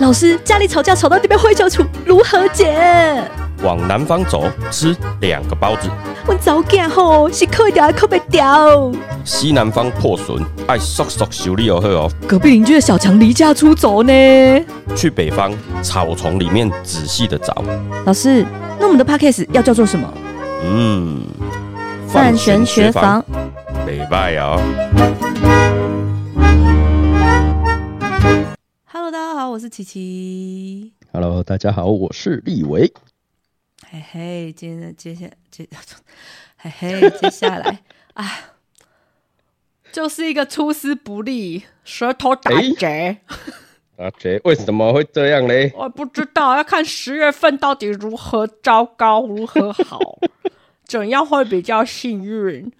老师，家里吵架吵到这边灰球处，如何解？往南方走，吃两个包子。我早干吼，是扣一条还扣不掉。西南方破损，爱速速修理哦好哦。隔壁邻居的小强离家出走呢。去北方草丛里面仔细的找。老师，那我们的 podcast 要叫做什么？嗯，范玄学房。北拜哦。Hello，大家好，我是琪琪。Hello，大家好，我是立伟。嘿嘿，今天接下接，嘿嘿，接下来 啊，就是一个出师不利，舌头打结。阿杰，为什么会这样嘞？我不知道，要看十月份到底如何糟糕，如何好，怎样会比较幸运？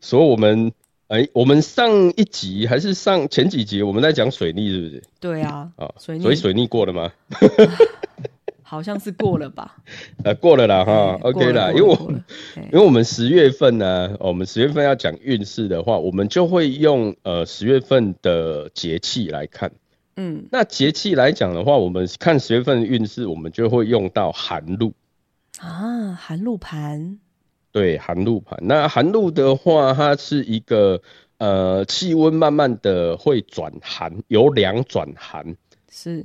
所以我们，哎、我们上一集还是上前几集，我们在讲水逆，是不是？对啊，啊、水逆所以水逆过了吗？好像是过了吧？呃，过了啦，哈哎，OK 啦，因为我因为我们十月份呢，我们十月份要讲运势的话，我们就会用呃十月份的节气来看。嗯那节气来讲的话，我们看十月份的运势，我们就会用到寒露。啊，寒露盘对，寒露盘。那寒露的话，它是一个呃气温慢慢的会转寒，由凉转寒。是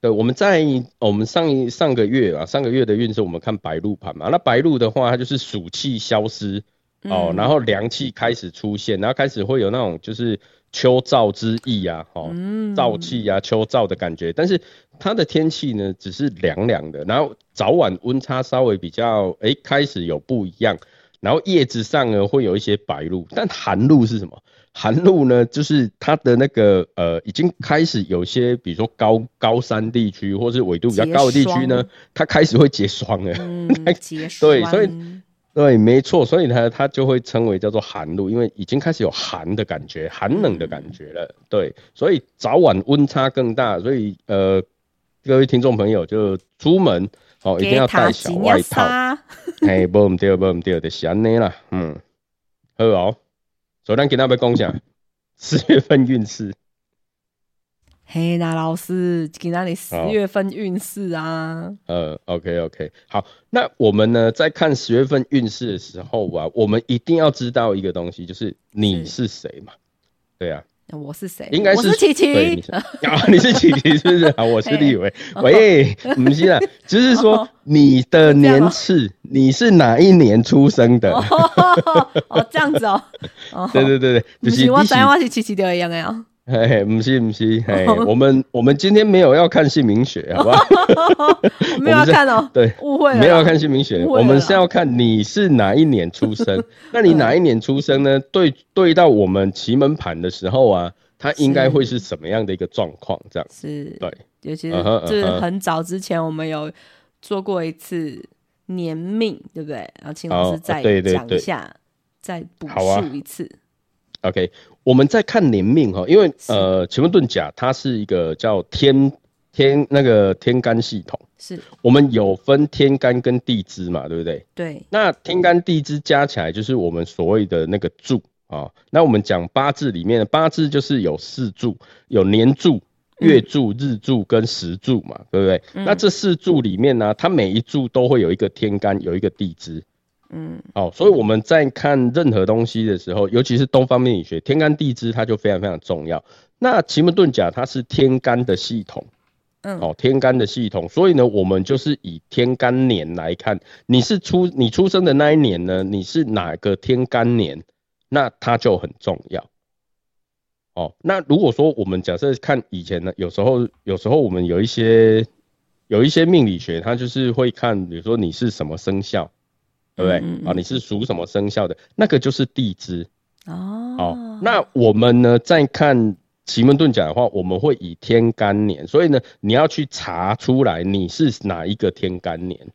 对，我们在我们上一上个月啊，上个月的运势我们看白露盘嘛。那白露的话，它就是暑气消失哦，嗯然后凉气开始出现，然后开始会有那种就是秋燥之意啊，哦，嗯燥气啊，秋燥的感觉。但是它的天气呢，只是凉凉的，然后早晚温差稍微比较，哎，开始有不一样。然后叶子上呢会有一些白露，但寒露是什么？寒露呢，就是它的那个呃，已经开始有些，比如说高高山地区或是纬度比较高的地区呢，它开始会结霜了。嗯 结霜，对所以对，没错，所以呢，它就会称为叫做寒露，因为已经开始有寒的感觉，寒冷的感觉了。对，所以早晚温差更大，所以呃，各位听众朋友就出门哦，一定要带小外套。嘿，无唔对，无唔对，就是安尼啦。嗯，好哦。所以咱今仔要讲啥？四月份运势。嘿，那老师，给那里十月份运势啊？呃，OK OK，好，那我们呢在看十月份运势的时候啊，我们一定要知道一个东西，就是你是谁嘛？对啊，那我是谁？应该是琪琪。啊，你是琪琪是不是？好，我是立伟。喂，不是啦，就是说哦你的年次，你是哪一年出生的？哦，这样子哦。哦对对对对，不，就是你我知道我是琪琪的一样的呀。嘿嘿，不是不是，嘿，哦我们我们今天没有要看姓名学，好不好？没有要看哦，对，误会了。没有要看姓名学，我们是要看你是哪一年出生。那你哪一年出生呢？对对到我们奇门盘的时候啊，它应该会是什么样的一个状况？这样是，对，尤其是就是很早之前我们有做过一次年命，对不对？然后请老师哦再讲一下，再补好啊述一次。OK，我们在看年命哈，因为呃，奇门遁甲它是一个叫天天那个天干系统，是我们有分天干跟地支嘛，对不对？对，那天干地支加起来就是我们所谓的那个柱啊。那我们讲八字里面的八字就是有四柱，有年柱、月柱、日柱跟时柱嘛，对不对？那这四柱里面呢、它每一柱都会有一个天干，有一个地支。嗯，哦，所以我们在看任何东西的时候，尤其是东方命理学，天干地支它就非常非常重要。那奇门遁甲它是天干的系统，嗯哦，天干的系统，所以呢，我们就是以天干年来看，你是出你出生的那一年呢，你是哪个天干年，那它就很重要。哦，那如果说我们假设看以前呢，有时候有时候我们有一些有一些命理学，它就是会看，比如说你是什么生肖，对不对？嗯嗯嗯啊，你是属什么生肖的，那个就是地支。哦哦，那我们呢，在看奇门遁甲的话，我们会以天干年，所以呢，你要去查出来你是哪一个天干年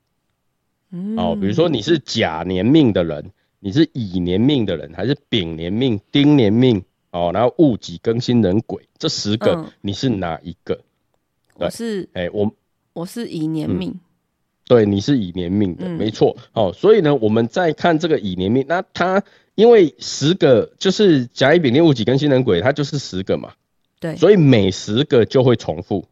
嗯哦。比如说你是甲年命的人，你是乙年命的人，还是丙年命、丁年命哦，然后戊己庚辛壬癸这十个，嗯你是哪一个？我是哎，我我是乙年命，对，你是乙年命的，嗯没错。哦，所以呢，我们再看这个乙年命，那它因为十个就是甲乙丙丁戊己庚辛壬癸，它就是十个嘛，对，所以每十个就会重复。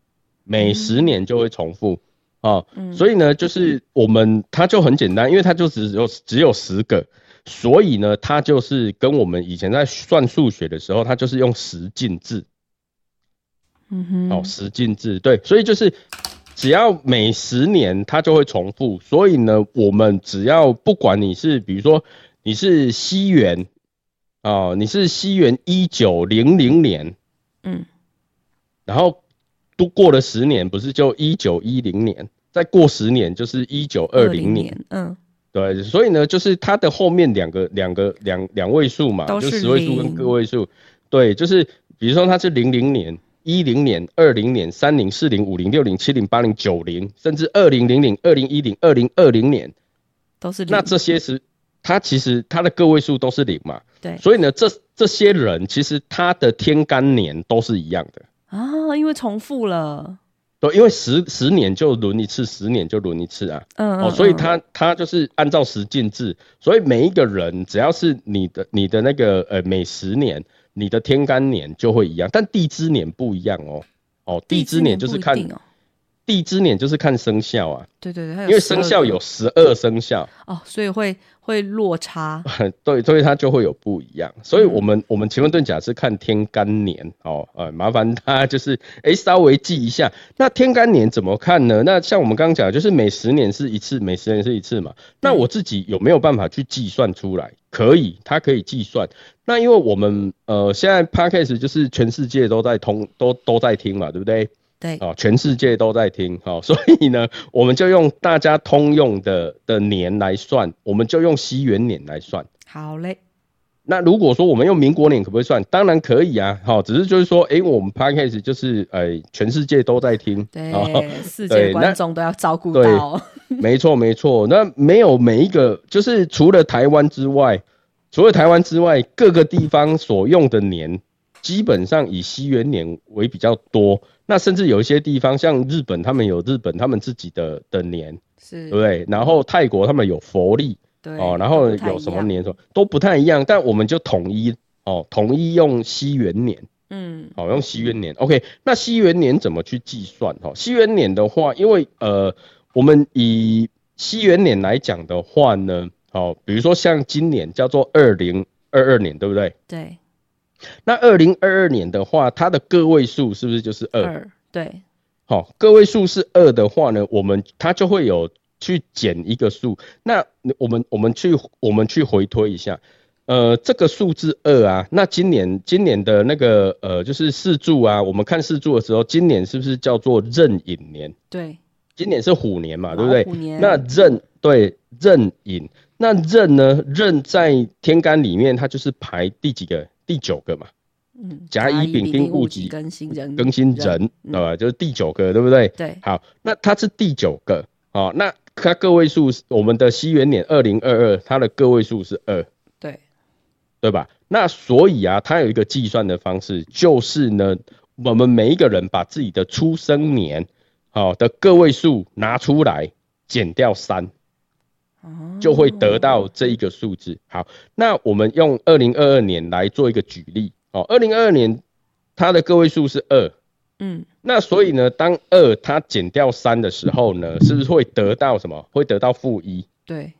每十年就会重复啊。所以呢，就是我们它就很简单，因为它就只有只有十个，所以呢，它就是跟我们以前在算数学的时候，它就是用十进制。嗯哼，哦，十进制对，所以就是只要每十年它就会重复，所以呢，我们只要不管你是比如说你是西元哦，你是西元一九零零年，嗯，然后都过了十年，不是就一九一零年，再过十年就是一九二零年，嗯，对，所以呢，就是它的后面两个两个两两位数嘛，就十位数跟个位数，对，就是比如说它是零零年。一零年、二零年、三零、四零、五零、六零、七零、八零、九零，甚至二零零零、二零一零、二零二零年，都是那这些是它其实它的个位数都是零嘛？对。所以呢，这这些人其实他的天干年都是一样的啊，因为重复了。对，因为十十年就轮一次，十年就轮一次啊。嗯哦，所以他他就是按照十进制，所以每一个人只要是你的你的那个呃每十年。你的天干年就会一样，但地支年不一样哦。哦，地支年就是看，地支年就是看生肖啊。对对对，因为生肖有十二生肖哦，所以会会落差。对，所以它就会有不一样。所以我们我们奇门遁甲是看天干年哦，呃，麻烦大家就是哎稍微记一下。那天干年怎么看呢？那像我们刚刚讲，就是每十年是一次，每十年是一次嘛。那我自己有没有办法去计算出来？可以，它可以计算。那因为我们呃现在 podcast 就是全世界都在通，都都在听嘛，对不对？对。哦，全世界都在听，好，所以呢，我们就用大家通用的的年来算，我们就用西元年来算。好嘞。那如果说我们用民国年可不可以算？当然可以啊，好，只是就是说，哎，我们 podcast 就是呃全世界都在听，对，世界观众都要照顾到。没错没错，那没有每一个，就是除了台湾之外，除了台湾之外，各个地方所用的年，基本上以西元年为比较多。那甚至有一些地方，像日本，他们有日本他们自己的的年，是，对不对？然后泰国他们有佛历，对，哦，然后有什么年什么都不太一样，但我们就统一哦，统一用西元年，嗯，好，用西元年。OK，那西元年怎么去计算？哈，西元年的话，因为呃。我们以西元年来讲的话呢，好，比如说像今年叫做二零二二年，对不对？对。那二零二二年的话，它的个位数是不是就是二？对。好，个位数是二的话呢，我们它就会有去减一个数。那我们我们去我们去回推一下，呃，这个数字二啊，那今年今年的那个呃就是四柱啊，我们看四柱的时候，今年是不是叫做壬寅年？对。今年是虎年嘛，对不对？虎年。那壬对壬寅，那壬呢？壬在天干里面，它就是排第几个？第九个嘛。嗯。甲乙丙丁戊己庚辛壬。庚辛壬，对吧？就是第九个，对不对？对。好，那它是第九个，哦，那它个位数，我们的西元年二零二二，它的个位数是二。对。对吧？那所以啊，它有一个计算的方式，就是呢，我们每一个人把自己的出生年。好的个位数拿出来，减掉三，就会得到这一个数字。好，那我们用二零二二年来做一个举例。哦，二零二二年它的个位数是二，嗯，那所以呢，当二它减掉三的时候呢，是不是会得到什么？会得到负一。对。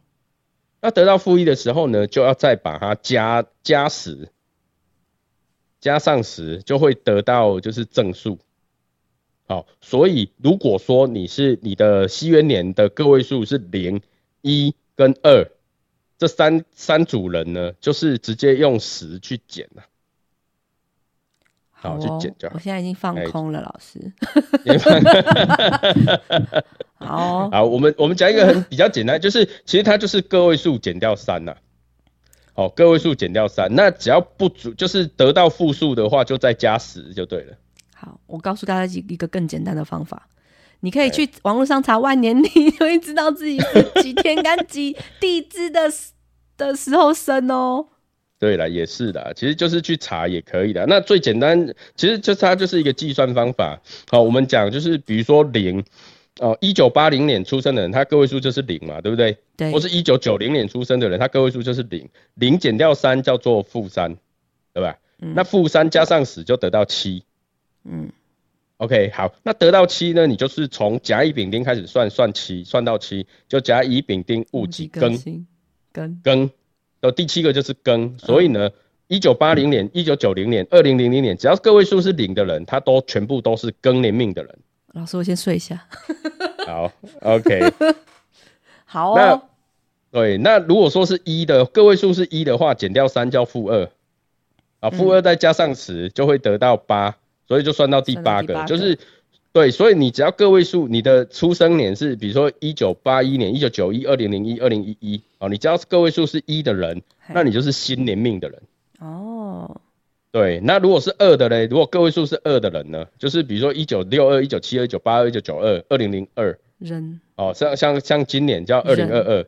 那得到负一的时候呢，就要再把它加加十，加上十就会得到就是正数。好，所以如果说你是你的西元年的个位数是零、一跟二，这三三组人呢，就是直接用十去减了。好，去减掉。我现在已经放空了，老师。好，好，我们我们讲一个很比较简单，就是其实它就是个位数减掉三呐。好，个位数减掉三，那只要不足，就是得到负数的话，就再加十就对了。好，我告诉大家一一个更简单的方法，你可以去网络上查万年历，就会知道自己是几天干几地支的的时候生哦。对了，也是的，其实就是去查也可以的。那最简单，其实就是它就是一个计算方法。好，我们讲就是比如说零，哦，一九八零年出生的人，他个位数就是零嘛，对不对？对。或是一九九零年出生的人，他个位数就是零，零减掉三叫做负三，对吧？那负三加上十就得到七。嗯，OK，好，那得到七呢？你就是从甲乙丙丁开始算，算七，算到七，就甲乙丙丁戊己庚庚庚，到第七个就是庚，所以呢，一九八零年、一九九零年、二零零零年，只要个位数是零的人，他都全部都是庚年命的人。老师，我先睡一下。好，OK，好。那对，那如果说是一的个位数是一的话，减掉三叫负二，啊，负二再加上十就会得到八。所以就算到第八个，就是对，所以你只要个位数，你的出生年是比如说一九八一年、一九九一、二零零一、二零一一，哦，你只要是个位数是一的人，那你就是新年命的人。哦，对，那如果是二的嘞，如果个位数是二的人呢，就是比如说一九六二、一九七二、一九八二、一九九二、二零零二人，哦，像像像今年叫二零二二，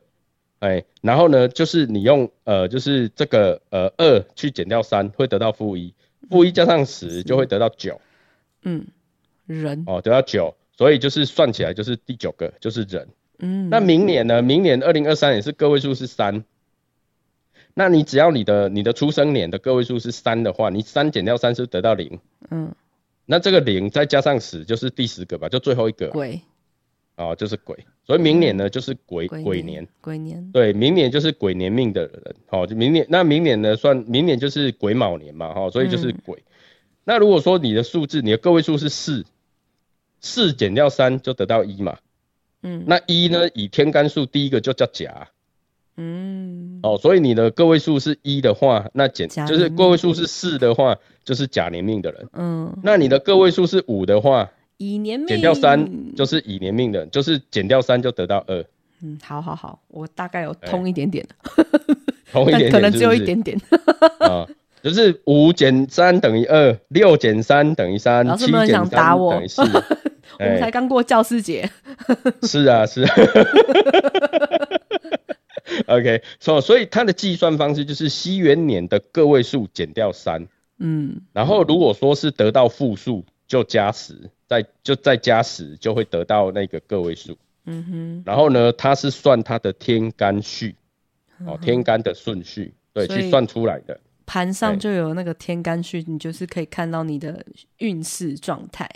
哎，然后呢，就是你用呃，就是这个呃二去减掉三，会得到负一。负一加上十。就会得到九，嗯，人。哦得到九，所以就是算起来就是第九个就是人，嗯，那明年呢？明年二零二三年是个位数是三，那你只要你的你的出生年的个位数是三的话，你三减掉三是得到零，嗯，那这个零再加上十就是第十个吧，就最后一个鬼，哦就是鬼。所以明年呢，就是鬼鬼年，鬼年，对，明年就是鬼年命的人，哦，就明年，那明年呢，算明年就是癸卯年嘛，哈，所以就是鬼。那如果说你的数字，你的个位数是四，四减掉三就得到一嘛，嗯，那一呢，以天干数第一个就叫甲，嗯，哦，所以你的个位数是一的话，那减就是个位数是四的话，就是甲年命的人，嗯，那你的个位数是五的话。乙年命。减掉三就是乙年命的，就是减掉三就得到二。嗯，好好好，我大概有通一点点。通一点点，可能只有一点点。啊，就是五减三等于二，六减三等于三，七减三等于四。我们才刚过教师节。是啊，是啊。OK，所所以它的计算方式就是西元年的个位数减掉三。嗯，然后如果说是得到负数，就加十。再就再加十，就会得到那个个位数。嗯哼。然后呢，它是算它的天干序，哦，天干的顺序，对，去算出来的。盘上就有那个天干序，你就是可以看到你的运势状态。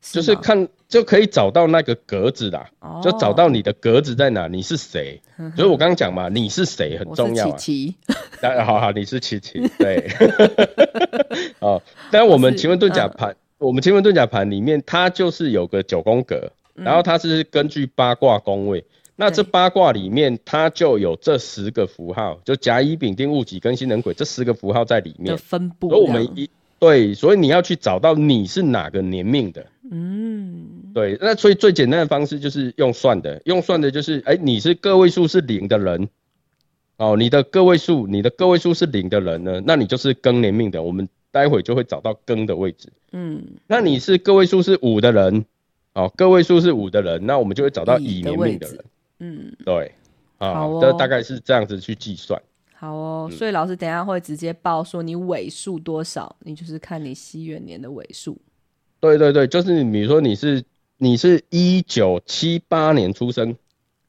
就是看就可以找到那个格子啦，就找到你的格子在哪，你是谁？所以我刚刚讲嘛，你是谁很重要啊。琪琪。好好，你是琪琪，对。哦，但我们奇门遁甲盘。我们奇门遁甲盘里面，它就是有个九宫格，然后它是根据八卦宫位，那这八卦里面它就有这十个符号，就甲乙丙丁戊己庚辛壬癸这十个符号在里面分布。所以我们一对，所以你要去找到你是哪个年命的，嗯，对，那所以最简单的方式就是用算的，用算的就是，哎，你是个位数是零的人，哦，你的个位数，你的个位数是零的人呢，那你就是庚年命的，我们。待会就会找到庚的位置，嗯，那你是个位数是五的人，哦，个位数是五的人，那我们就会找到乙年命的人，嗯，对，啊，这大概是这样子去计算。好哦，所以老师等下会直接报说你尾数多少，你就是看你西元年的尾数。对对对，就是比如说你是你是一九七八年出生。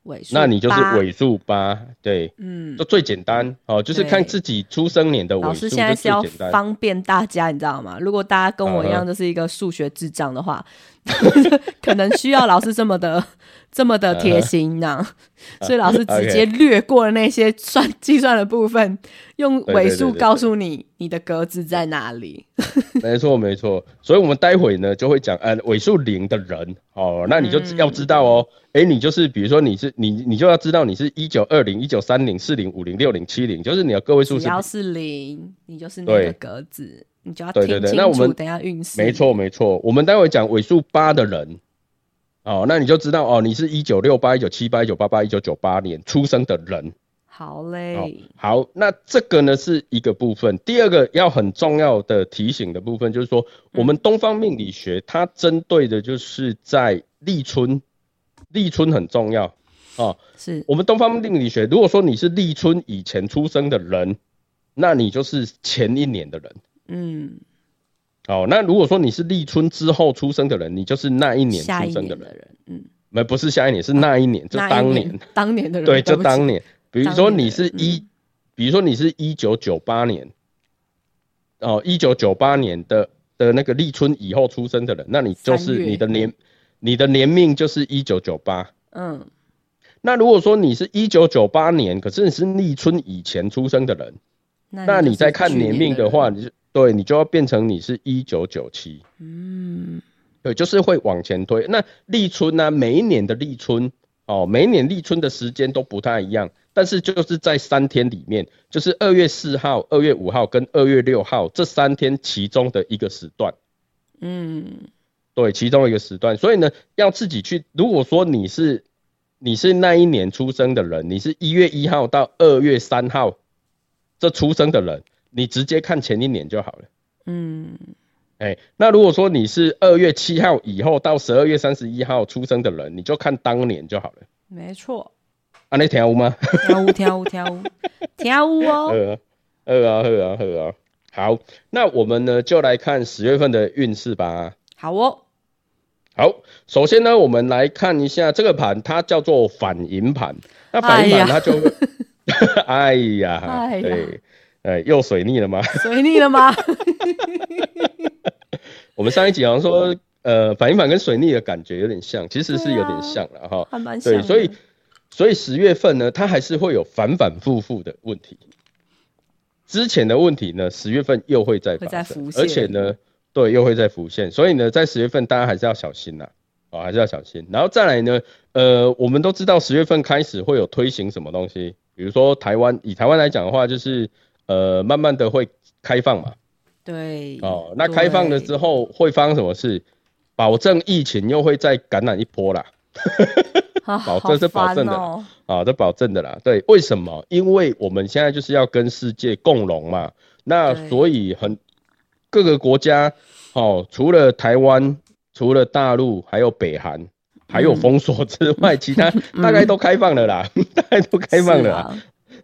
尾数那你就是尾数八，对，嗯，就最简单哦，就是看自己出生年的尾数。老师现在是要方便大家，你知道吗？如果大家跟我一样，就是一个数学智障的话，可能需要老师这么的。这么的贴心呢，所以老师直接略过了那些算计算的部分，用尾数告诉你你的格子在哪里。没错没错，所以我们待会呢就会讲，呃，尾数零的人。哦，那你就要知道哦，哎，你就是比如说你是你你就要知道你是一九二零、一九三零、四零、五零、六零、七零，就是你的个位数只要是零，你就是那个格子，你就要听清楚。那我们等下运势。没错没错，我们待会讲尾数八的人。哦，那你就知道哦，你是一九六八、一九七八、一九八八、一九九八年出生的人。好嘞。好，那这个呢是一个部分。第二个要很重要的提醒的部分，就是说我们东方命理学它针对的就是在立春，立春很重要哦。是我们东方命理学，如果说你是立春以前出生的人，那你就是前一年的人。嗯。哦，那如果说你是立春之后出生的人，你就是那一年出生的人。嗯，没不是下一年，是那一年，就当年，当年的人。对，就当年。比如说你是一，比如说你是一九九八年，哦，一九九八年的的那个立春以后出生的人，那你就是你的年，你的年命就是一九九八。嗯。那如果说你是一九九八年，可是你是立春以前出生的人，那你在看年命的话，你就对你就要变成你是一九九七。嗯。对，就是会往前推。那立春呢？每一年的立春哦，每一年立春的时间都不太一样。但是就是在三天里面，就是二月四号、二月五号跟二月六号这三天其中的一个时段，嗯，对，其中一个时段。所以呢，要自己去。如果说你是你是那一年出生的人，你是一月一号到二月三号这出生的人，你直接看前一年就好了。嗯，哎，那如果说你是二月七号以后到十二月三十一号出生的人，你就看当年就好了。没错。啊，你跳舞吗？跳舞，跳舞，跳舞，跳舞哦。呃啊，呃啊，呃啊。好，那我们呢就来看十月份的运势吧。好哦。好，首先呢，我们来看一下这个盘，它叫做反银盘。那反银盘它就，哎呀，对，哎，又水逆了吗？水逆了吗？我们上一集好像说，呃，反一反跟水逆的感觉有点像，其实是有点像了哈。还蛮像。对，所以。所以十月份呢，它还是会有反反复复的问题。之前的问题呢，十月份又会再发生，而且呢，对，又会再浮现。所以呢，在十月份大家还是要小心呐，哦，还是要小心。然后再来呢，呃，我们都知道十月份开始会有推行什么东西，比如说台湾，以台湾来讲的话，就是呃，慢慢的会开放嘛。对。哦，那开放了之后会发生什么事？保证疫情又会再感染一波啦。保这是保证的啊，这保证的啦。对，为什么？因为我们现在就是要跟世界共荣嘛。那所以很各个国家，哦，除了台湾、除了大陆，还有北韩，还有封锁之外，其他大概都开放了啦，大概都开放了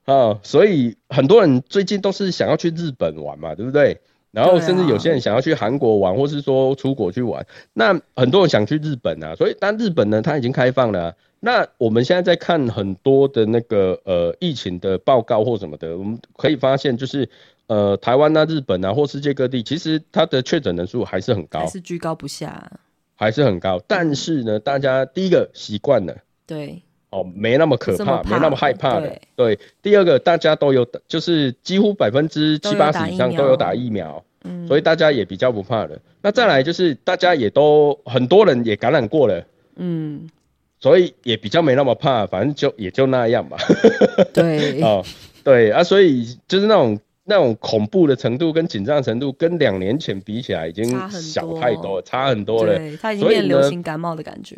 啊。所以很多人最近都是想要去日本玩嘛，对不对？然后甚至有些人想要去韩国玩，或是说出国去玩。那很多人想去日本啊，所以但日本呢，它已经开放了。那我们现在在看很多的那个呃疫情的报告或什么的，我们可以发现就是呃台湾啊、日本啊或世界各地，其实它的确诊人数还是很高，还是居高不下，还是很高。但是呢，大家第一个习惯了，对，哦，没那么可怕，没那么害怕的，对。第二个，大家都有，就是几乎百分之七八十以上都有打疫苗，嗯，所以大家也比较不怕的。那再来就是大家也都很多人也感染过了，嗯。所以也比较没那么怕，反正就也就那样吧。对，哦，对啊，所以就是那种那种恐怖的程度跟紧张程度，跟两年前比起来已经小太多，差很多了。对，它已经变流行感冒的感觉。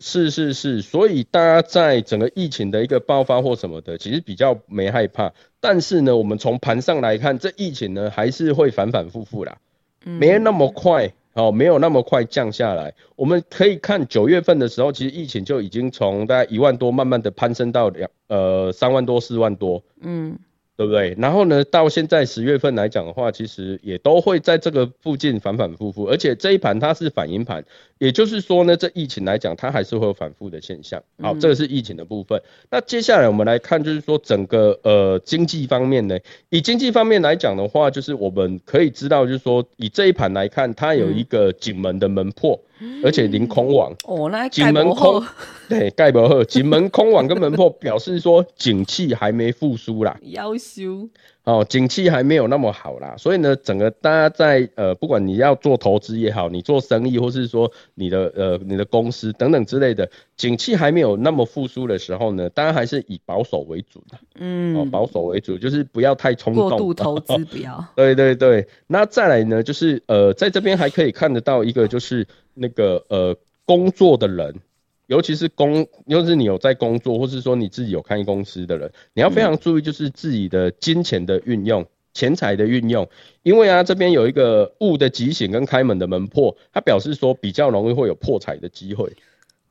是是是，所以大家在整个疫情的一个爆发或什么的，其实比较没害怕。但是呢，我们从盘上来看，这疫情呢还是会反反复复啦，没那么快。哦，没有那么快降下来。我们可以看九月份的时候，其实疫情就已经从大概一万多，慢慢的攀升到两呃三万多、四万多。嗯。对不对？然后呢，到现在十月份来讲的话，其实也都会在这个附近反反复复，而且这一盘它是反应盘，也就是说呢，这疫情来讲，它还是会有反复的现象。好，这个是疫情的部分。那接下来我们来看，就是说整个呃经济方面呢，以经济方面来讲的话，就是我们可以知道，就是说以这一盘来看，它有一个景门的门破。而且临空网，哦，那 景门空，对，盖博赫景门空网跟门破表示说景气还没复苏啦，要修哦，景气还没有那么好啦，所以呢，整个大家在呃，不管你要做投资也好，你做生意或是说你的呃你的公司等等之类的，景气还没有那么复苏的时候呢，当然还是以保守为主的，嗯，哦，保守为主，就是不要太冲动，过度投资 不要，对对对，那再来呢，就是呃，在这边还可以看得到一个就是。那个呃，工作的人，尤其是工，尤其是你有在工作，或是说你自己有开公司的人，你要非常注意，就是自己的金钱的运用，钱财的运用，因为啊，这边有一个物的吉险跟开门的门破，它表示说比较容易会有破财的机会。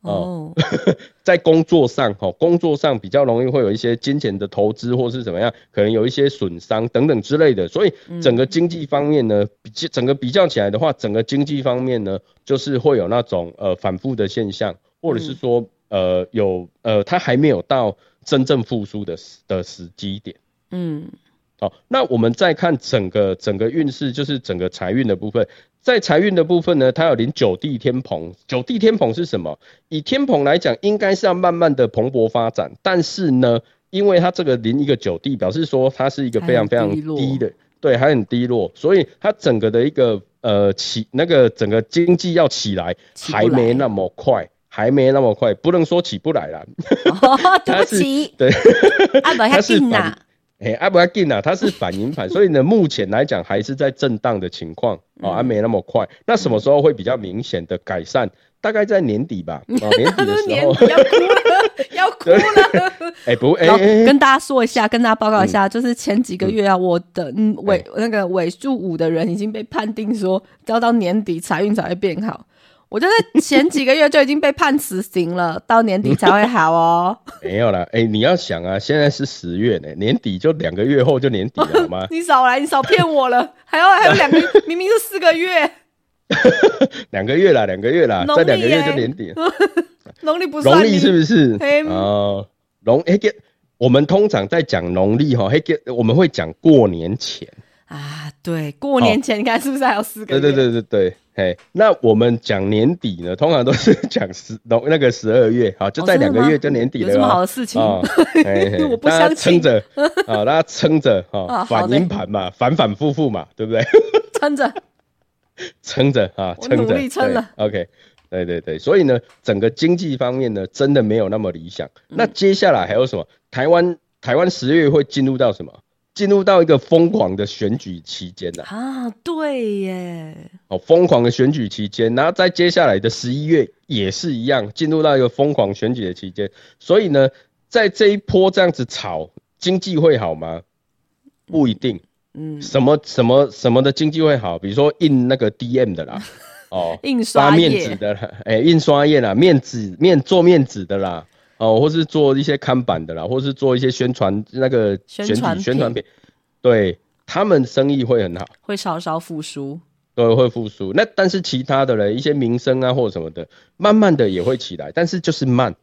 哦，在工作上，哈，工作上比较容易会有一些金钱的投资，或是怎么样，可能有一些损伤等等之类的。所以整个经济方面呢，比整个比较起来的话，整个经济方面呢，就是会有那种呃反复的现象，或者是说呃有呃它还没有到真正复苏的的时机点。嗯。好，那我们再看整个整个运势，就是整个财运的部分。在财运的部分呢，它有临九地天蓬。九地天蓬是什么？以天蓬来讲，应该是要慢慢的蓬勃发展。但是呢，因为它这个临一个九地，表示说它是一个非常非常低的，对，还很低落，所以它整个的一个呃起那个整个经济要起来还没那么快，还没那么快，不能说起不来了。对不起，对，它是哪？哎，阿伯要紧啊，它是反银盘，所以呢，目前来讲还是在震荡的情况哦，还没那么快。那什么时候会比较明显的改善？大概在年底吧，哦，年底的时候要哭了，要哭了。哎，不，哎，跟大家说一下，跟大家报告一下，就是前几个月啊，我的尾那个尾数五的人已经被判定说，要到年底财运才会变好。我就在前几个月就已经被判死刑了，到年底才会好哦。没有啦，哎，你要想啊，现在是十月呢，年底就两个月后就年底了吗？你少来，你少骗我了，还要还有两个，明明是四个月。两个月啦，两个月啦，再两个月就年底。农历不农历是不是？哦，农哎，我们通常在讲农历哈，嘿，我们会讲过年前。啊，对，过年前你看是不是还有四个月？对对对对对，嘿，那我们讲年底呢，通常都是讲十那那个十二月，好，就在两个月就年底了。有这么好的事情？我不相信。撑着啊，大家撑着哈，反应盘嘛，反反复复嘛，对不对？撑着，撑着啊，撑着，撑了。OK，对对对，所以呢，整个经济方面呢，真的没有那么理想。那接下来还有什么？台湾台湾十月会进入到什么？进入到一个疯狂的选举期间呐啊！对耶，哦，疯狂的选举期间，然后在接下来的十一月也是一样，进入到一个疯狂选举的期间。所以呢，在这一波这样子炒，经济会好吗？不一定。嗯，什么什么什么的经济会好？比如说印那个 DM 的啦，哦，印刷面纸的，哎，印刷业啦，面纸面做面纸的啦。哦，或是做一些看板的啦，或是做一些宣传那个宣传宣传片，对他们生意会很好，会稍稍复苏，对，会复苏。那但是其他的嘞，一些民生啊或者什么的，慢慢的也会起来，但是就是慢。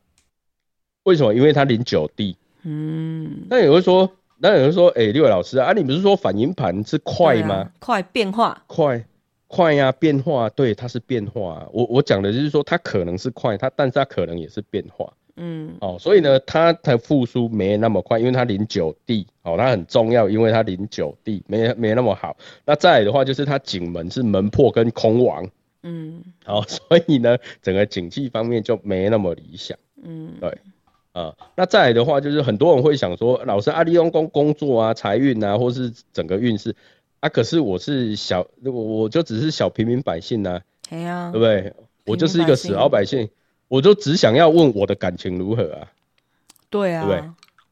为什么？因为它零九地。嗯。那有人说，那有人说，哎，六位老师啊，你不是说反应盘是快吗？快变化，快快呀，变化，对，它是变化。我我讲的就是说，它可能是快，它但是它可能也是变化。嗯，哦，所以呢，它的复苏没那么快，因为它临九地，哦，它很重要，因为它临九地，没没那么好。那再来的话，就是它景门是门破跟空亡，嗯，好，所以呢，整个景气方面就没那么理想，嗯，对，啊，那再来的话，就是很多人会想说，老师阿利用工工作啊，财运啊，或是整个运势啊，可是我是小，我我就只是小平民百姓呐，对呀，对不对？我就是一个死老百姓。我就只想要问我的感情如何啊？对啊，对？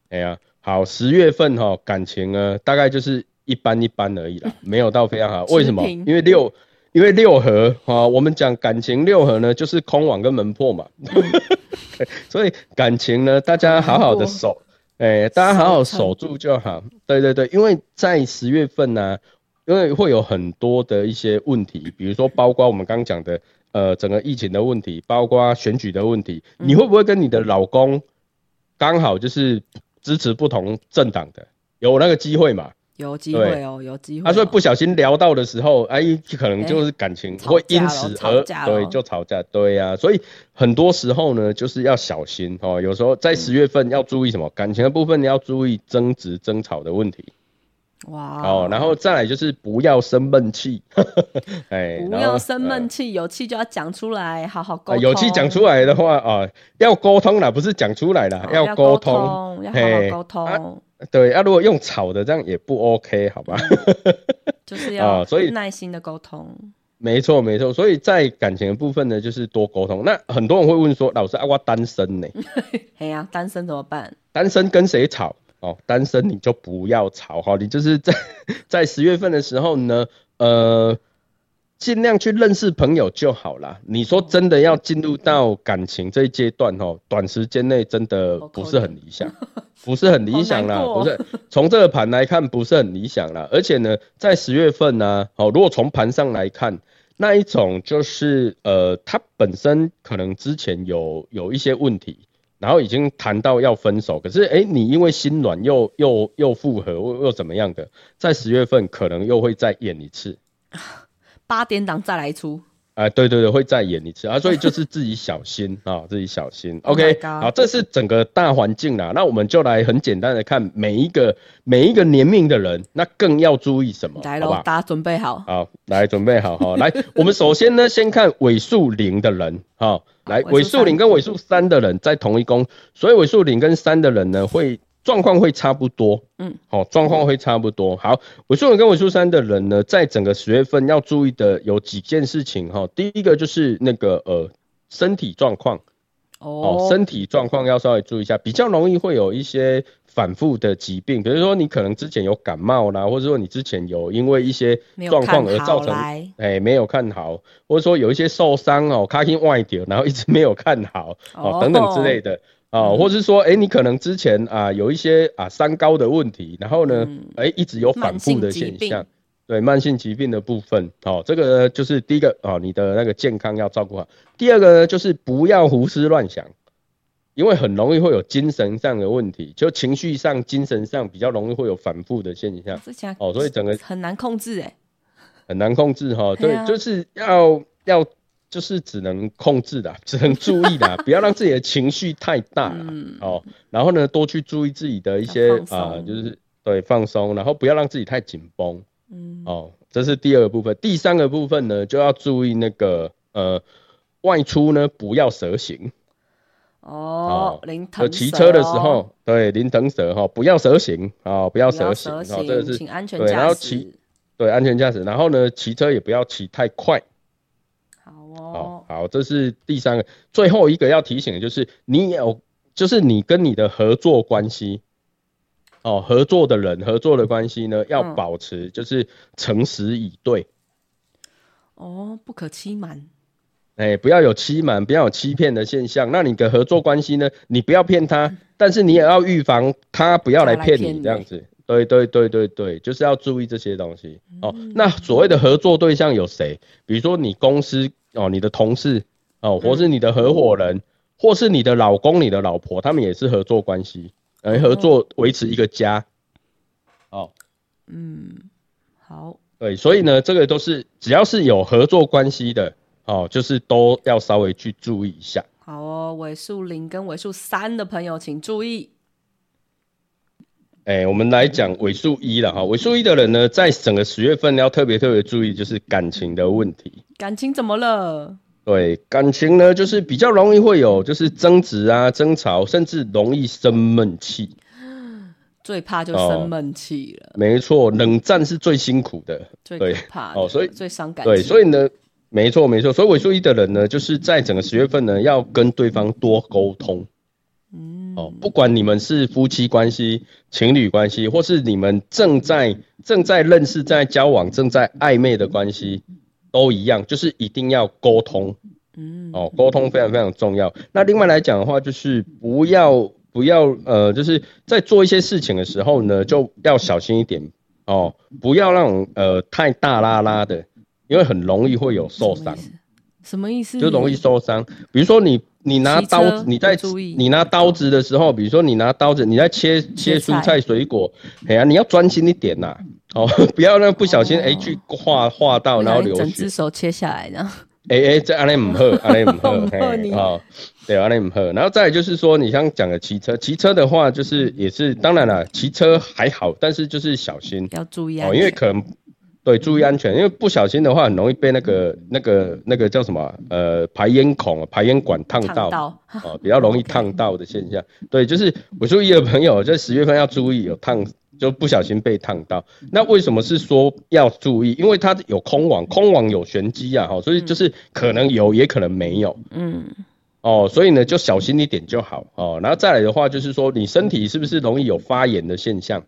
哎呀，好，十月份哈，感情呢大概就是一般一般而已啦，没有到非常好。为什么？因为六，因为六合啊，我们讲感情六合呢，就是空网跟门破嘛，所以感情呢，大家好好的守，哎，大家好好守住就好。对对对，因为在十月份呢，因为会有很多的一些问题，比如说包括我们刚刚讲的。呃，整个疫情的问题，包括选举的问题，你会不会跟你的老公刚好就是支持不同政党的？有那个机会嘛？有机会哦，有机会。他说不小心聊到的时候，哎，可能就是感情会因此而对就吵架，对呀。所以很多时候呢，就是要小心哦。有时候在十月份要注意什么？感情的部分你要注意争执、争吵的问题。哇哦，然后再来就是不要生闷气，哎，不要生闷气，有气就要讲出来，好好沟通。有气讲出来的话啊，要沟通了，不是讲出来了，要沟通，要好好沟通。对，啊，如果用吵的这样也不 OK，好吧？就是要所以耐心的沟通。没错，没错。所以在感情的部分呢，就是多沟通。那很多人会问说，老师啊，我单身呢？哎呀，单身怎么办？单身跟谁吵？哦，单身你就不要吵哈，你就是在在十月份的时候呢，呃，尽量去认识朋友就好啦。你说真的要进入到感情这一阶段哦，短时间内真的不是很理想，不是很理想啦，不是从这个盘来看不是很理想啦。而且呢，在十月份呢，哦，如果从盘上来看，那一种就是呃，它本身可能之前有有一些问题。然后已经谈到要分手，可是哎，你因为心软又又又复合，又又怎么样的，在十月份可能又会再演一次，八点档再来一出。啊，对对对，会再演一次啊，所以就是自己小心啊，自己小心。Oh god 好，这是整个大环境啦。那我们就来很简单的看每一个每一个年命的人，那更要注意什么？来喽？大家准备好。好，来准备好哈。来，我们首先呢，先看尾数零的人，好，来尾数零跟尾数三的人在同一宫，所以尾数零跟三的人呢，会状况会差不多，嗯，好，状况会差不多。好，尾数零跟尾数三的人呢，在整个十月份要注意的有几件事情哈。第一个就是那个呃身体状况。哦哦，，身体状况要稍微注意一下，比较容易会有一些反复的疾病，比如说你可能之前有感冒啦，或者说你之前有因为一些状况而造成来哎没有看好，或者说有一些受伤哦，卡进外丢，然后一直没有看好哦哦等等之类的。哦，或是说，哎、你可能之前啊有一些啊三高的问题，然后呢，哎、一直有反复的现象，对慢性疾病的部分，哦，这个呢就是第一个哦，你的那个健康要照顾好。第二个呢，就是不要胡思乱想，因为很容易会有精神上的问题，就情绪上、精神上比较容易会有反复的现象，哦，所以整个很难控制哎。很难控制哈。对，对啊就是要要就是只能控制的，只能注意的，不要让自己的情绪太大了。嗯，哦，然后呢，多去注意自己的一些啊、松就是对放松，然后不要让自己太紧绷。嗯，哦，这是第二个部分。第三个部分呢，就要注意那个呃，外出呢不要蛇行。哦，林就腾骑车的时候，对，临腾蛇哈、不要蛇行啊、不要不要蛇行这个是请安全对然驾驶后骑。对安全驾驶。然后呢，骑车也不要骑太快。哦，好，这是第三个，最后一个要提醒的就是，你有，就是你跟你的合作关系，哦，合作的人，合作的关系呢，要嗯保持就是诚实以对，哦，不可欺瞒。哎、不要有欺瞒，不要有欺骗的现象。那你的合作关系呢，你不要骗他，但是你也要预防他不要来骗你这样子。对对对对对，就是要注意这些东西哦。嗯那所谓的合作对象有谁？比如说你公司哦，你的同事哦，或是你的合伙人，或是你的老公、你的老婆，他们也是合作关系，呃，合作维持一个家。哦，嗯，好，对，所以呢，这个都是只要是有合作关系的哦，就是都要稍微去注意一下。好哦，尾数零跟尾数三的朋友请注意。哎、我们来讲尾数一了哈，尾数一的人呢，在整个十月份要特别特别注意，就是感情的问题。感情怎么了？对感情呢，就是比较容易会有就是争执啊、争吵，甚至容易生闷气。最怕就哦生闷气了，没错，冷战是最辛苦的。最怕的哦所以最伤感情。对，所以呢，没错没错，所以尾数一的人呢，就是在整个十月份呢，要跟对方多沟通。嗯，哦，不管你们是夫妻关系、情侣关系，或是你们正在正在认识、在交往、正在暧昧的关系，都一样，就是一定要沟通。嗯，哦，沟通非常非常重要。那另外来讲的话，就是不要不要呃，就是在做一些事情的时候呢，就要小心一点哦，不要那种呃太大拉拉的，因为很容易会有受伤。什么意思？就容易受伤。比如说你你拿刀子，你在你拿刀子的时候，比如说你拿刀子，你在切切蔬菜水果，哎呀、你要专心一点呐、哦，不要让不小心哎、哦去划划到，然后流血。整只。手切下来呢。哎哎，这安尼唔好，安尼唔好，好对，安尼唔好。然后再来就是说，你像讲的骑车，骑车的话就是也是，当然了，骑车还好，但是就是小心。要注意啊哦，因为可能对注意安全，因为不小心的话，很容易被那个那个那个叫什么啊呃排烟孔、排烟管烫到。烫到，哦，比较容易 烫到的现象。对，就是我注意的朋友，在十月份要注意有烫，就不小心被烫到。那为什么是说要注意？因为它有空网，空网有玄机啊，哈，所以就是可能有，也可能没有。嗯，哦，所以呢，就小心一点就好哦。然后再来的话，就是说你身体是不是容易有发炎的现象？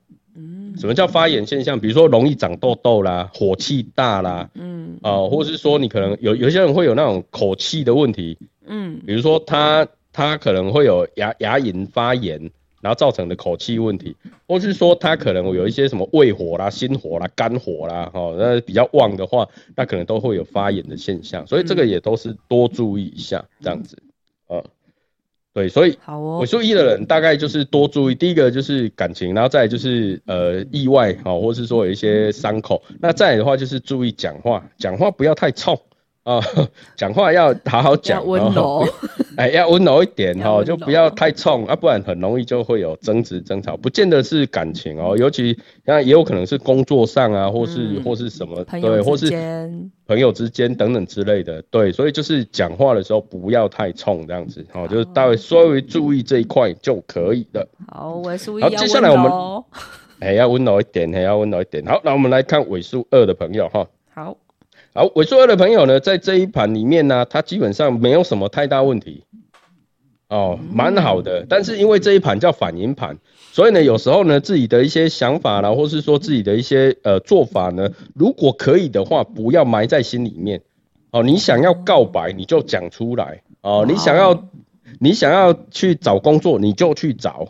嗯，什么叫发炎现象？比如说容易长痘痘啦，火气大啦，嗯哦，或是说你可能有有些人会有那种口气的问题，嗯。比如说他他可能会有牙牙龈发炎，然后造成的口气问题，或是说他可能有一些什么胃火啦、心火啦、肝火啦，哦，那比较旺的话，那可能都会有发炎的现象，所以这个也都是多注意一下这样子，啊、对，所以好哦尾。数一的人大概就是多注意，第一个就是感情，然后再来就是呃意外哦、或是说有一些伤口。那再来的话就是注意讲话，讲话不要太冲啊，讲话要好好讲，要温哦柔，哎，要温柔一点哈、就不要太冲啊，不然很容易就会有争执争吵，不见得是感情哦，尤其那也有可能是工作上啊，或是、嗯或是什么朋对，或友之是间，朋友之间等等之类的，对，所以就是讲话的时候不要太冲这样子，哦，就是稍微稍微注意这一块就可以了。好，尾数一好接下来我们柔。哎，要温柔一点，还要温柔一点。好，那我们来看尾数二的朋友哈。好，好，尾数二的朋友呢，在这一盘里面呢，他基本上没有什么太大问题，哦，蛮好的。但是因为这一盘叫反应盘，所以呢，有时候呢，自己的一些想法啦，或是说自己的一些呃做法呢，如果可以的话，不要埋在心里面。哦，你想要告白，你就讲出来。哦，你想要你想要去找工作，你就去找。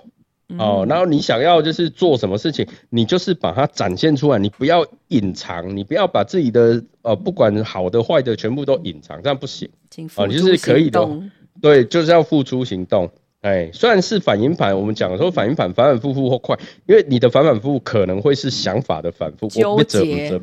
哦，然后你想要就是做什么事情，你就是把它展现出来，你不要隐藏，你不要把自己的呃不管好的坏的全部都隐藏，这样不行。请哦你就是可以的。对，就是要付出行动。哎，虽然是反应盘，我们讲说反应盘反反复复或快，因为你的反反复复可能会是想法的反复，纠我不折不结折。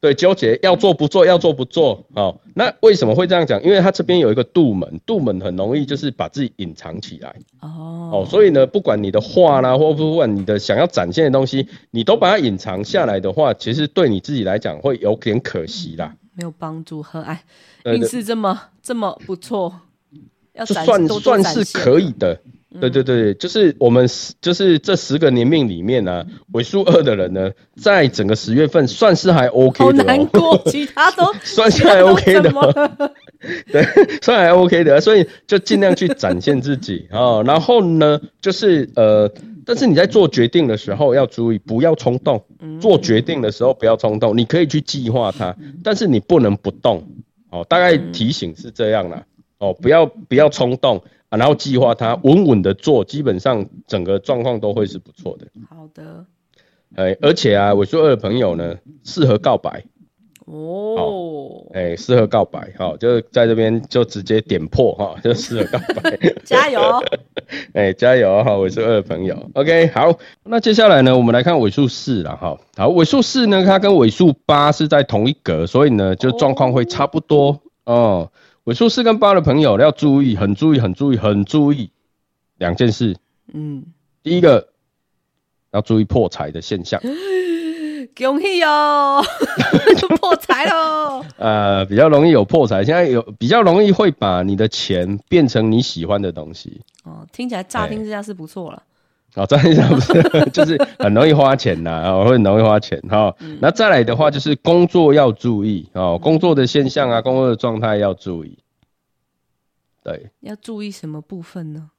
对，纠结要做不做，要做不做。哦，那为什么会这样讲？因为它这边有一个度门，度门很容易就是把自己隐藏起来。哦哦，所以呢，不管你的话啦，或不管你的想要展现的东西，你都把它隐藏下来的话，其实对你自己来讲会有点可惜啦。没有帮助和爱，运势这么这么不错，要算算是可以的。对对对，就是我们十就是这十个年命里面呢、尾数二的人呢，在整个十月份算是还 OK 好的哦，难过，其他都算是还 OK 的 对，算还 OK 的，所以就尽量去展现自己哦。然后呢，就是呃，但是你在做决定的时候要注意，不要冲动。做决定的时候不要冲动，你可以去计划它，但是你不能不动。哦，大概提醒是这样啦。哦，不要不要冲动啊，然后计划它，稳稳的做，基本上整个状况都会是不错的。好的哎，而且啊，尾数二的朋友呢，适合告白。哦，哎、适合告白，哈、就是在这边就直接点破哈、就适合告白。加油！哎、加油哈，尾数二的朋友，OK，好，那接下来呢，我们来看尾数四了哈。好，尾数四呢，它跟尾数八是在同一格，所以呢，就状况会差不多哦。尾数四跟八的朋友要注意，很注意，很注意，很注意两件事。嗯，第一个要注意破财的现象，恭喜哦，破财喽！呃，比较容易有破财，现在有比较容易会把你的钱变成你喜欢的东西。哦，听起来乍听之下是不错了。哦，再一下不是，就是很容易花钱呐，哦，会很容易花钱哈。那再来的话，就是工作要注意哦，工作的现象啊，工作的状态要注意。对，要注意什么部分呢？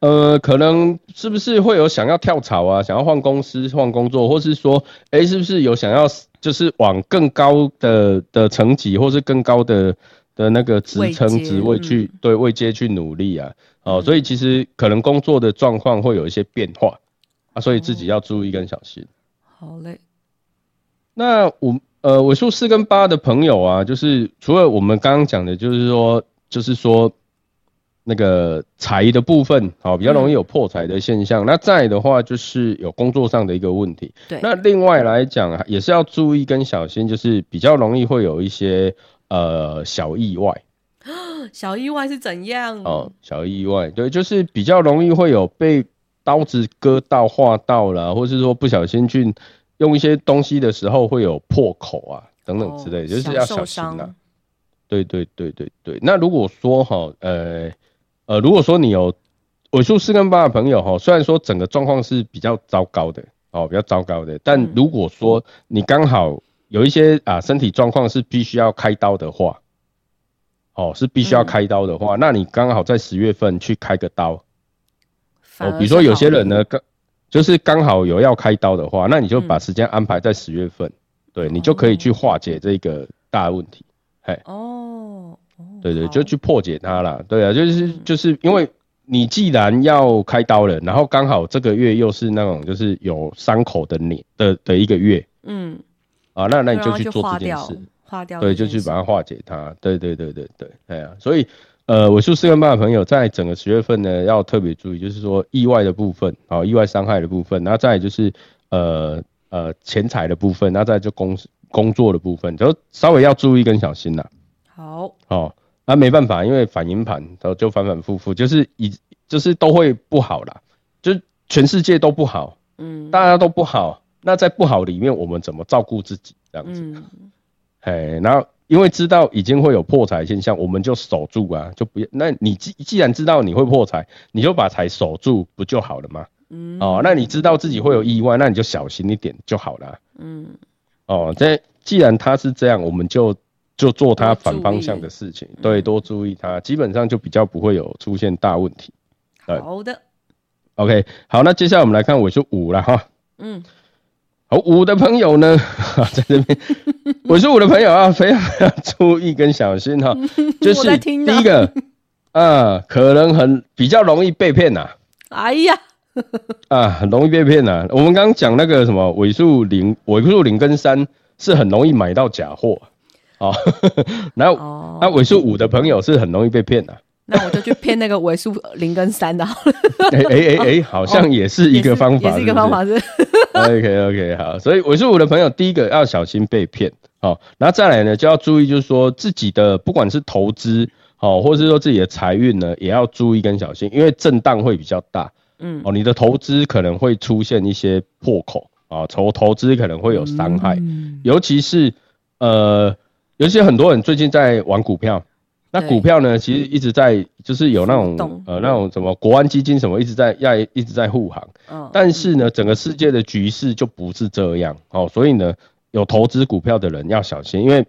呃，可能是不是会有想要跳槽啊，想要换公司、换工作，或是说，哎、是不是有想要就是往更高的的层级，或是更高的的那个职称职位去、对位阶去努力啊？哦，所以其实可能工作的状况会有一些变化啊，所以自己要注意跟小心。好嘞，那我呃尾数四跟八的朋友啊，就是除了我们刚刚讲的，就是说就是说那个财的部分，好、比较容易有破财的现象。那再的话，就是有工作上的一个问题。对，那另外来讲啊，也是要注意跟小心，就是比较容易会有一些呃小意外。小意外是怎样？哦，小意外，对，就是比较容易会有被刀子割到、划到啦，或是说不小心去用一些东西的时候会有破口啊等等之类就是要小心啦、伤。对对对对对，那如果说哈，呃呃，如果说你有尾数四跟八的朋友哈，虽然说整个状况是比较糟糕的哦，比较糟糕的，但嗯。如果说你刚好有一些啊身体状况是必须要开刀的话，哦，是必须要嗯开刀的话，那你刚好在十月份去开个刀。哦，比如说有些人呢，刚就是刚好有要开刀的话，那你就把嗯时间安排在十月份，对你就可以去化解这个大问题。哦，哦对对，好。就去破解它啦。对啊，就是嗯。就是因为你既然要开刀了，然后刚好这个月又是那种就是有伤口的年的的一个月嗯，啊，那那你就去做这件事，，化掉对，就去把它化解它。对对对对对，哎呀、所以呃，尾数四跟八的朋友，在整个十月份呢，要特别注意，就是说意外的部分，好，意外伤害的部分，然后再就是呃呃钱财的部分，那再就工工作的部分，就稍微要注意跟小心啦。好，哦，那没办法，因为反应盘它就反反复复，就是一就是都会不好啦，就全世界都不好，嗯，大家都不好，那在不好里面，我们怎么照顾自己这样子？哎，然后。因为知道已经会有破财现象，我们就守住啊，就不要。那你既既然知道你会破财，你就把财守住，不就好了吗？嗯。哦，那你知道自己会有意外，那你就小心一点就好了。嗯。哦，这既然他是这样，我们就就做他反方向的事情，对，多注意他，基本上就比较不会有出现大问题。好的。OK，好，那接下来我们来看尾数五了哈。嗯。好，五的朋友呢，在这边，我是五的朋友啊，非常非常注意跟小心哈，就是第一个啊，可能很比较容易被骗呐。哎呀，啊，很容易被骗呐。我们刚刚讲那个什么尾数零、尾数零跟三是很容易买到假货。啊，然后那尾数五的朋友是很容易被骗的。那我就去骗那个尾数零跟三的。哎哎哎哎，好像也是一个方法，也是一个方法是。OK OK 好，所以尾数五的朋友，第一个要小心被骗，好，然后再来呢，就要注意，就是说自己的不管是投资，好，或者是说自己的财运呢，也要注意跟小心，因为震荡会比较大，嗯，哦，你的投资可能会出现一些破口啊，投投资可能会有伤害，尤其是呃，尤其很多人最近在玩股票。那股票呢？其实一直在，就是有那种呃那种什么国安基金什么一直在要一直在护航。嗯。但是呢，整个世界的局势就不是这样哦，所以呢，有投资股票的人要小心，因为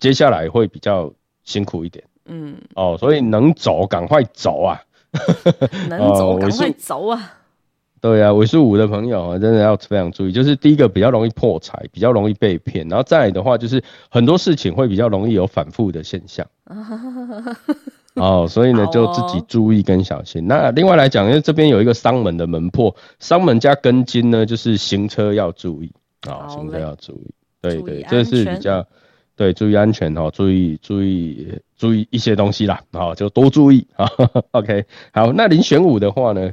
接下来会比较辛苦一点。嗯。哦，所以能走赶快走啊！能走 赶快走啊！对啊，尾数五的朋友啊，真的要非常注意，就是第一个比较容易破财，比较容易被骗，然后再来的话，就是很多事情会比较容易有反复的现象。哦，所以呢，就自己注意跟小心。那另外来讲，因为这边有一个商门的门破，商门加根金呢，就是行车要注意啊，行车要注意。对对，这是比较对，注意安全哦，注意注意注意一些东西啦，好，就多注意啊。OK，好，那零玄五的话呢？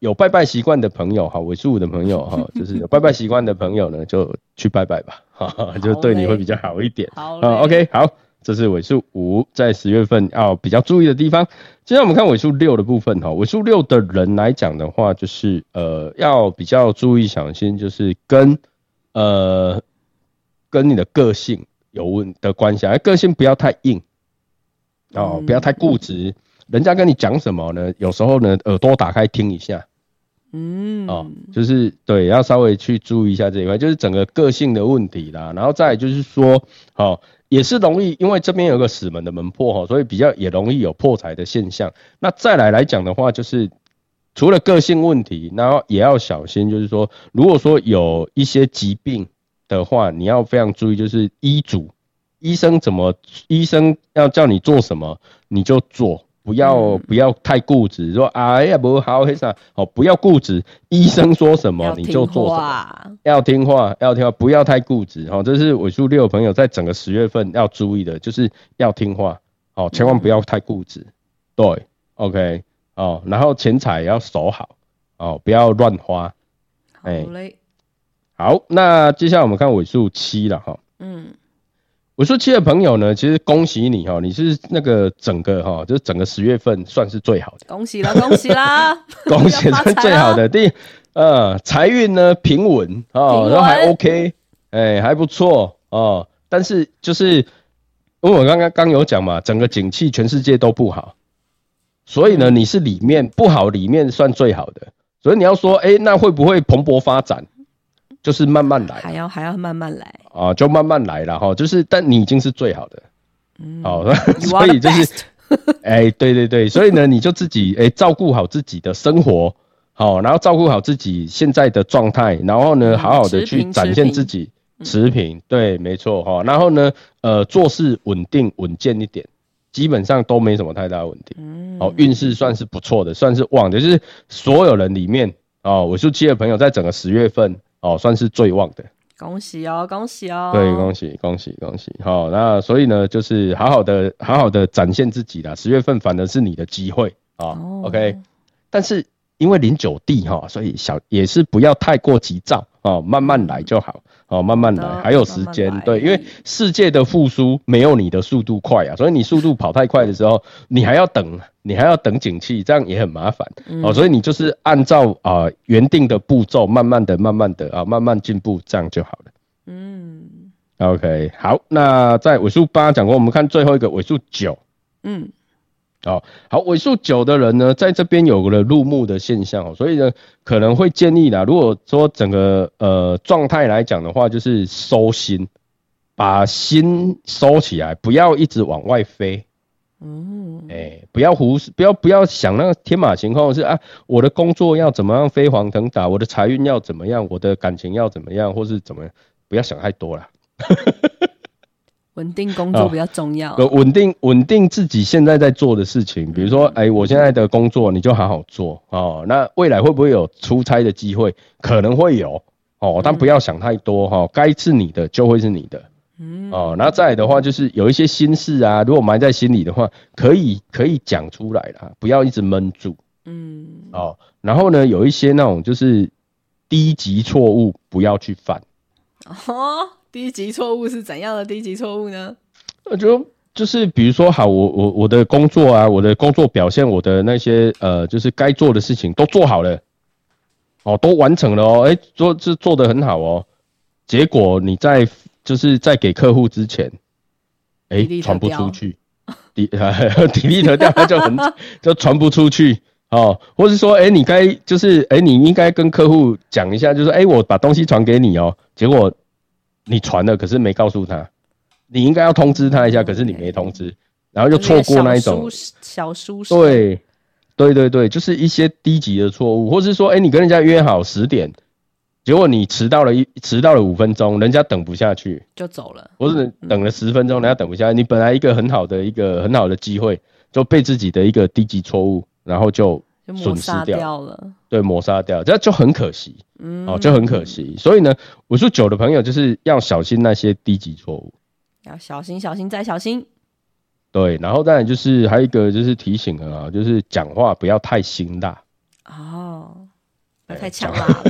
有拜拜习惯的朋友哈，尾数五的朋友哈，就是有拜拜习惯的朋友呢，就去拜拜吧，哈，就对你会比较好一点。好，OK，好，这是尾数五在十月份要比较注意的地方。接下来我们看尾数六的部分哈，尾数六的人来讲的话，就是呃要比较注意小心，就是跟呃跟你的个性有问的关系，而个性不要太硬哦，不要太固执。人家跟你讲什么呢？有时候呢，耳朵打开听一下。嗯，哦，就是对，要稍微去注意一下这一块，就是整个个性的问题啦。然后再就是说，好，也是容易，因为这边有个死门的门破哈，所以比较也容易有破财的现象。那再来来讲的话，就是除了个性问题，然后也要小心，就是说，如果说有一些疾病的话，你要非常注意，就是医嘱，医生怎么，医生要叫你做什么，你就做。不要不要太固执，说哎呀不好，黑啥哦，不要固执。医生说什么你就做什么，要听话，要听话，不要太固执。哦，这是尾数六朋友在整个十月份要注意的，就是要听话，哦，千万不要太固执。对，OK，哦，然后钱财要守好，哦，不要乱花。好嘞，好，那接下来我们看尾数七了哈。嗯。我说七的朋友呢，其实恭喜你哈，你是那个整个哈，就是整个十月份算是最好的。恭喜啦，恭喜啦，恭喜是最好的。第呃财运呢平稳哦，然后还 OK，哎还不错哦。但是就是因为我刚刚刚有讲嘛，整个景气全世界都不好，所以呢你是里面不好里面算最好的，所以你要说哎那会不会蓬勃发展？就是慢慢来，还要还要慢慢来啊，就慢慢来了哈。就是，但你已经是最好的，嗯好，所以就是，哎，对对对，所以呢，你就自己哎照顾好自己的生活，好，然后照顾好自己现在的状态，然后呢，好好的去展现自己，持平，对，没错哈。然后呢，呃，做事稳定稳健一点，基本上都没什么太大问题。嗯，好，运势算是不错的，算是旺的，就是所有人里面哦，我数七的朋友在整个十月份。哦，算是最旺的恭喜哦，恭喜哦！对，恭喜恭喜恭喜！好，那所以呢，就是好好的好好的展现自己啦。十月份反而是你的机会啊，OK。但是因为临九地哈，所以小也是不要太过急躁哦，慢慢来就好哦，慢慢来，还有时间。对，因为世界的复苏没有你的速度快啊，所以你速度跑太快的时候，你还要等，你还要等景气，这样也很麻烦哦。所以你就是按照啊原定的步骤，慢慢的、慢慢的啊，慢慢进步，这样就好了。嗯，OK，好，那在尾数八讲过，我们看最后一个尾数九。嗯。哦，好，尾数九的人呢，在这边有了入目的现象哦，所以呢，可能会建议啦，如果说整个呃状态来讲的话，就是收心，把心收起来，不要一直往外飞。嗯，哎，不要胡，不要不要想那个天马行空是啊，我的工作要怎么样飞黄腾达，我的财运要怎么样，我的感情要怎么样，或是怎么样，不要想太多了。稳定工作比较重要。稳定稳定自己现在在做的事情，比如说，哎，我现在的工作你就好好做哦。那未来会不会有出差的机会？可能会有哦，但不要想太多哈。该是你的就会是你的，嗯哦。那再来的话，就是有一些心事啊，如果埋在心里的话，可以可以讲出来啦，不要一直闷住。嗯哦。然后呢，有一些那种就是低级错误不要去犯。哦。低级错误是怎样的低级错误呢？我就就是比如说，好，我我我的工作啊，我的工作表现，我的那些呃，就是该做的事情都做好了，哦，都完成了哦，哎，做这做的很好哦。结果你在就是在给客户之前，哎，传不出去，体 体力得掉，那就很 就传不出去哦。或是说，哎，你该就是哎，你应该跟客户讲一下，就是哎，我把东西传给你哦，结果。你传了，可是没告诉他，你应该要通知他一下，可是你没通知，然后就错过那一种。小疏失。对，对对对，就是一些低级的错误，或是说，哎，你跟人家约好十点，结果你迟到了一迟到了五分钟，人家等不下去。就走了，或是等了十分钟，人家等不下，你本来一个很好的一个很好的机会，就被自己的一个低级错误，然后就。损失掉。了，对，抹杀掉，这就很可惜，嗯，哦，就很可惜。所以呢，我说九的朋友就是要小心那些低级错误，要小心，小心再小心。对，然后当然就是还有一个就是提醒啊，就是讲话不要太辛辣。哦，不要太呛辣了，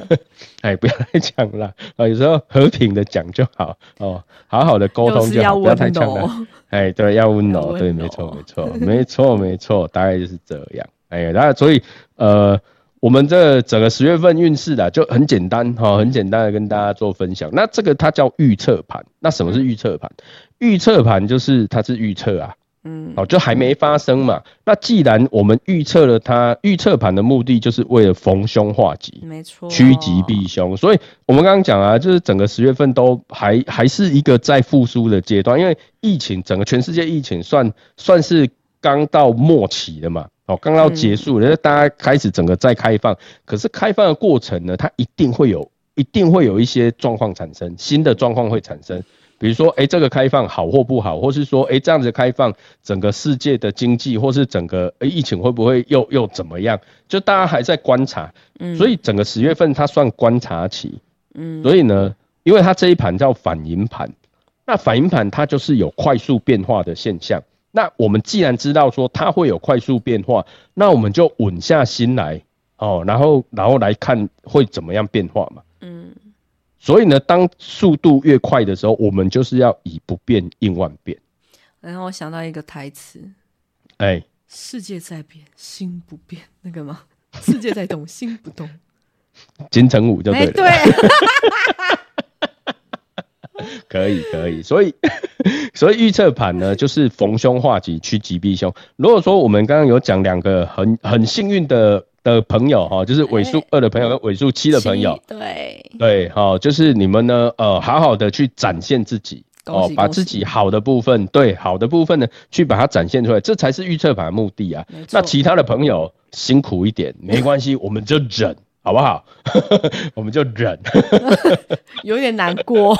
哎，不要太呛辣。啊，有时候和平的讲就好。哦，好好的沟通就好，不要太呛辣。哎，对，要温柔，对，没错，没错，没错，没错，大概就是这样。哎，那所以呃，我们这整个十月份运势的就很简单哈，很简单的跟大家做分享。那这个它叫预测盘。那什么是预测盘？预测盘就是它是预测啊，嗯，哦，就还没发生嘛。那既然我们预测了它，预测盘的目的就是为了逢凶化吉，没错，趋吉避凶。所以我们刚刚讲啊，就是整个十月份都还还是一个在复苏的阶段，因为疫情整个全世界疫情算算是刚到末期的嘛。哦，刚要结束，了，大家开始整个再开放，可是开放的过程呢，它一定会有，一定会有一些状况产生，新的状况会产生，比如说，哎，这个开放好或不好，或是说，哎，这样子开放，整个世界的经济或是整个疫情会不会又又怎么样？就大家还在观察，嗯，所以整个十月份它算观察期，嗯，所以呢，因为它这一盘叫反应盘，那反应盘它就是有快速变化的现象。那我们既然知道说它会有快速变化，那我们就稳下心来哦，然后然后来看会怎么样变化嘛。嗯，所以呢，当速度越快的时候，我们就是要以不变应万变。然后我想到一个台词，哎，世界在变，心不变，那个吗？世界在动，心不动。金城武就对了。对。可以可以，所以 所以预测盘呢，就是逢凶化吉，趋吉避凶。如果说我们刚刚有讲两个很很幸运的的朋友哈，就是尾数二的朋友跟尾数七的朋友，对对，好，就是你们呢，呃，好好的去展现自己哦，把自己好的部分，对好的部分呢，去把它展现出来，这才是预测盘的目的啊。那其他的朋友辛苦一点没关系，我们就忍。好不好？我们就忍，有点难过，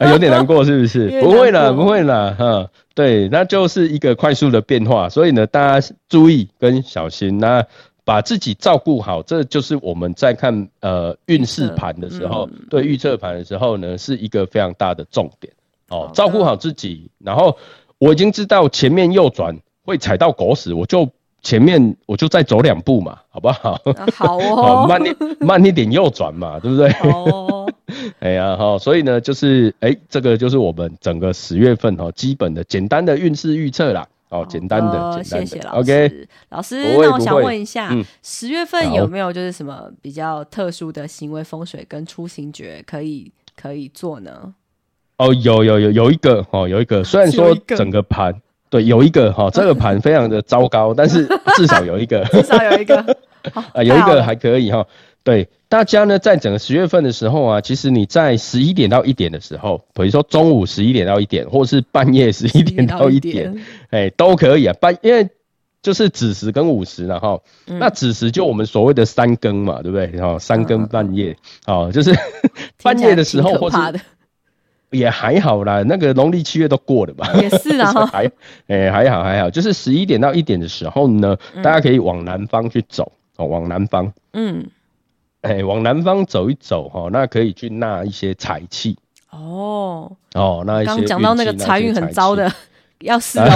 有点难过，是不是？不会了，不会了，哈，对，那就是一个快速的变化，所以呢，大家注意跟小心，那把自己照顾好，这就是我们在看呃运势盘的时候，对预测盘的时候呢，是一个非常大的重点哦。照顾好自己，然后我已经知道前面右转会踩到狗屎，我就前面我就再走两步嘛，好不好？好哦，慢一慢一点右转嘛，对不对？哦，哎呀哈，所以呢，就是哎，这个就是我们整个十月份哈基本的简单的运势预测啦。哦，简单的，谢谢老师。老师，那我想问一下，十月份有没有就是什么比较特殊的行为风水跟出行诀可以可以做呢？哦，有有有有一个哦，有一个，虽然说整个盘对有一个哈，这个盘非常的糟糕，但是至少有一个，至少有一个，啊，有一个还可以哈。对大家呢，在整个十月份的时候啊，其实你在十一点到一点的时候，比如说中午十一点到一点，或是半夜十一点到一点，哎，都可以啊。半因为就是子时跟午时，然后那子时就我们所谓的三更嘛，对不对？然后三更半夜，哦，就是 半夜的时候，或者也还好啦。那个农历七月都过了吧？也是啊，还哎还好还好，就是十一点到一点的时候呢，大家可以往南方去走哦，往南方，嗯。哎，往南方走一走哈，那可以去纳一些财气。哦。哦，那一些刚讲到那个财运很糟的，要死哦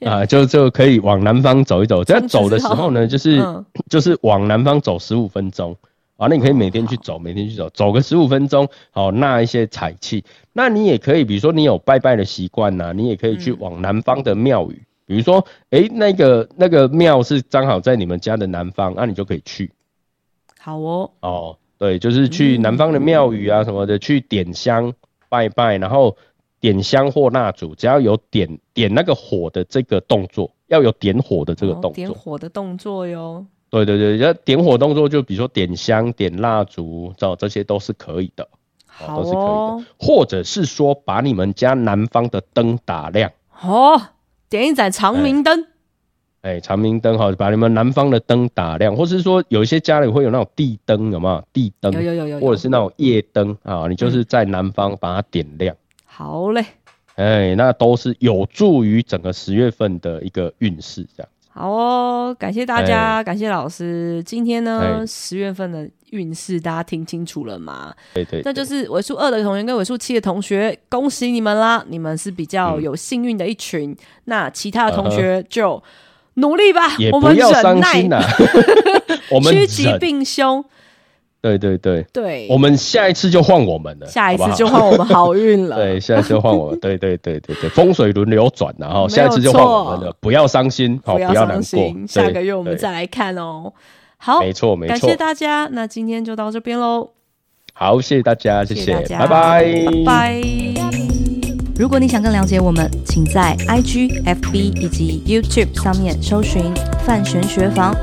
啊，就就可以往南方走一走。在走的时候呢，就是就是往南方走十五分钟啊，那你可以每天去走，每天去走，走个十五分钟，好纳一些财气。那你也可以，比如说你有拜拜的习惯呐，你也可以去往南方的庙宇，比如说哎，那个那个庙是刚好在你们家的南方，那你就可以去。好哦，哦，对，就是去南方的庙宇啊什么的，去点香拜拜，然后点香或蜡烛，只要有点点那个火的这个动作，要有点火的这个动作，点火的动作哟。对对对，要点火动作，就比如说点香、点蜡烛，这这些都是可以的，好，都是可以的。或者是说，把你们家南方的灯打亮，哦，点一盏长明灯。哎，长明灯哈，把你们南方的灯打亮，或是说有一些家里会有那种地灯，有没有？地灯有有有有，或者是那种夜灯啊，你就是在南方把它点亮。好嘞，哎，那都是有助于整个十月份的一个运势，这样。好哦，感谢大家，感谢老师。今天呢，十月份的运势大家听清楚了吗？对对，那就是尾数二的同学跟尾数七的同学，恭喜你们啦！你们是比较有幸运的一群。那其他的同学就。努力吧，我们忍耐。我们趋吉避凶。对对对对，我们下一次就换我们了，下一次就换我们好运了。对，下一次就换我们。对对对对对，风水轮流转，然后下一次就换我们了。不要伤心，好，不要难过。下个月我们再来看哦。好，没错没错，感谢大家。那今天就到这边喽。好，谢谢大家，谢谢，拜拜，拜拜。如果你想更了解我们，请在 IG、FB 以及 YouTube 上面搜寻“范玄学房”。